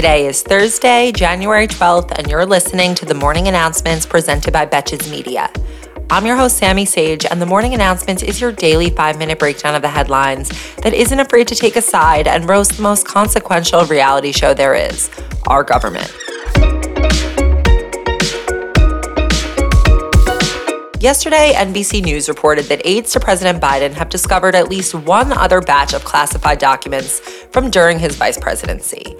Today is Thursday, January 12th, and you're listening to the morning announcements presented by Betches Media. I'm your host, Sammy Sage, and the morning announcements is your daily five minute breakdown of the headlines that isn't afraid to take a side and roast the most consequential reality show there is our government. Yesterday, NBC News reported that aides to President Biden have discovered at least one other batch of classified documents from during his vice presidency,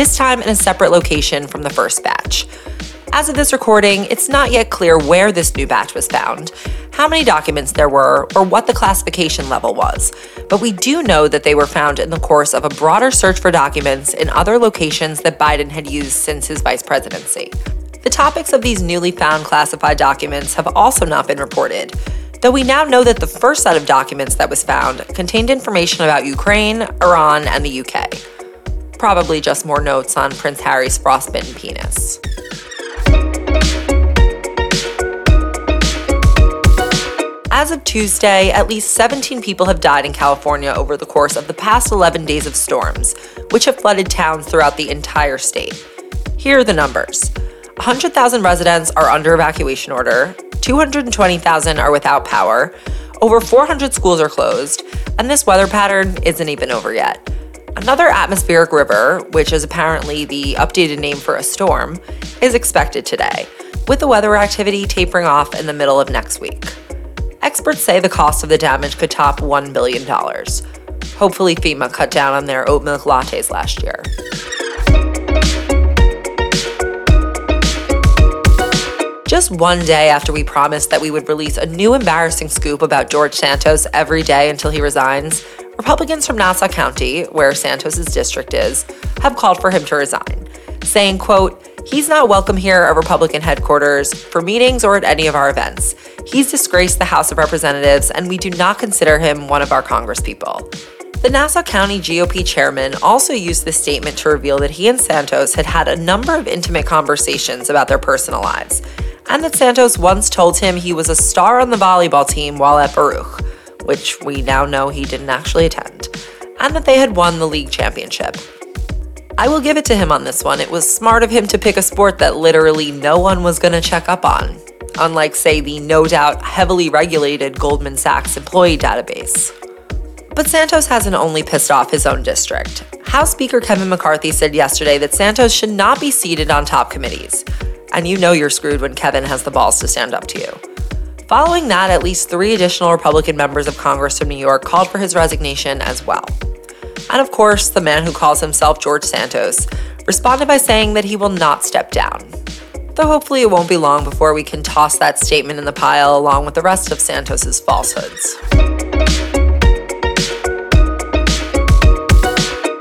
this time in a separate location from the first batch. As of this recording, it's not yet clear where this new batch was found, how many documents there were, or what the classification level was. But we do know that they were found in the course of a broader search for documents in other locations that Biden had used since his vice presidency. The topics of these newly found classified documents have also not been reported, though we now know that the first set of documents that was found contained information about Ukraine, Iran, and the UK. Probably just more notes on Prince Harry's frostbitten penis. As of Tuesday, at least 17 people have died in California over the course of the past 11 days of storms, which have flooded towns throughout the entire state. Here are the numbers 100,000 residents are under evacuation order, 220,000 are without power, over 400 schools are closed, and this weather pattern isn't even over yet. Another atmospheric river, which is apparently the updated name for a storm, is expected today, with the weather activity tapering off in the middle of next week. Experts say the cost of the damage could top $1 billion. Hopefully, FEMA cut down on their oat milk lattes last year. Just one day after we promised that we would release a new embarrassing scoop about George Santos every day until he resigns, Republicans from Nassau County, where Santos's district is, have called for him to resign, saying, quote, He's not welcome here at Republican headquarters, for meetings, or at any of our events. He's disgraced the House of Representatives, and we do not consider him one of our congresspeople. The Nassau County GOP chairman also used this statement to reveal that he and Santos had had a number of intimate conversations about their personal lives, and that Santos once told him he was a star on the volleyball team while at Baruch, which we now know he didn't actually attend, and that they had won the league championship. I will give it to him on this one. It was smart of him to pick a sport that literally no one was going to check up on, unlike, say, the no doubt heavily regulated Goldman Sachs employee database. But Santos hasn't only pissed off his own district. House Speaker Kevin McCarthy said yesterday that Santos should not be seated on top committees. And you know you're screwed when Kevin has the balls to stand up to you. Following that, at least three additional Republican members of Congress from New York called for his resignation as well. And of course, the man who calls himself George Santos responded by saying that he will not step down. Though hopefully it won't be long before we can toss that statement in the pile along with the rest of Santos's falsehoods.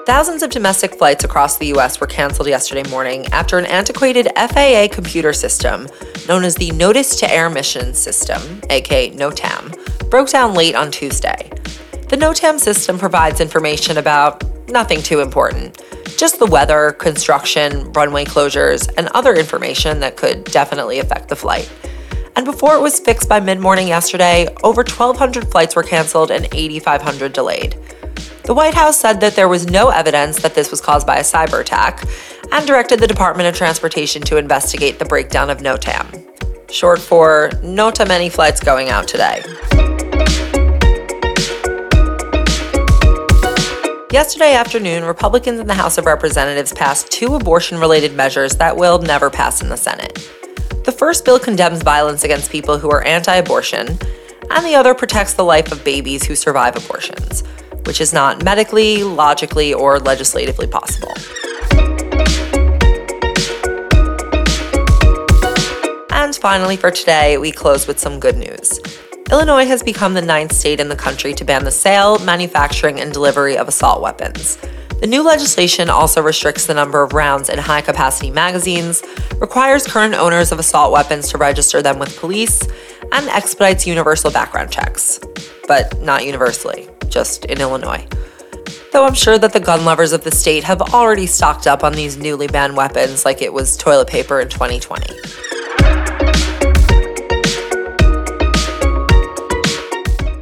Thousands of domestic flights across the US were canceled yesterday morning after an antiquated FAA computer system, known as the Notice to Air Mission System, aka NOTAM, broke down late on Tuesday. The NOTAM system provides information about nothing too important, just the weather, construction, runway closures, and other information that could definitely affect the flight. And before it was fixed by mid morning yesterday, over 1,200 flights were canceled and 8,500 delayed. The White House said that there was no evidence that this was caused by a cyber attack and directed the Department of Transportation to investigate the breakdown of NOTAM, short for not too many flights going out today. Yesterday afternoon, Republicans in the House of Representatives passed two abortion related measures that will never pass in the Senate. The first bill condemns violence against people who are anti abortion, and the other protects the life of babies who survive abortions, which is not medically, logically, or legislatively possible. And finally, for today, we close with some good news. Illinois has become the ninth state in the country to ban the sale, manufacturing, and delivery of assault weapons. The new legislation also restricts the number of rounds in high capacity magazines, requires current owners of assault weapons to register them with police, and expedites universal background checks. But not universally, just in Illinois. Though I'm sure that the gun lovers of the state have already stocked up on these newly banned weapons like it was toilet paper in 2020.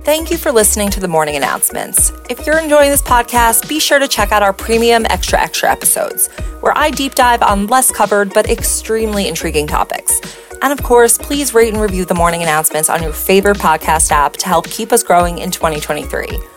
Thank you for listening to the morning announcements. If you're enjoying this podcast, be sure to check out our premium extra extra episodes, where I deep dive on less covered but extremely intriguing topics. And of course, please rate and review the morning announcements on your favorite podcast app to help keep us growing in 2023.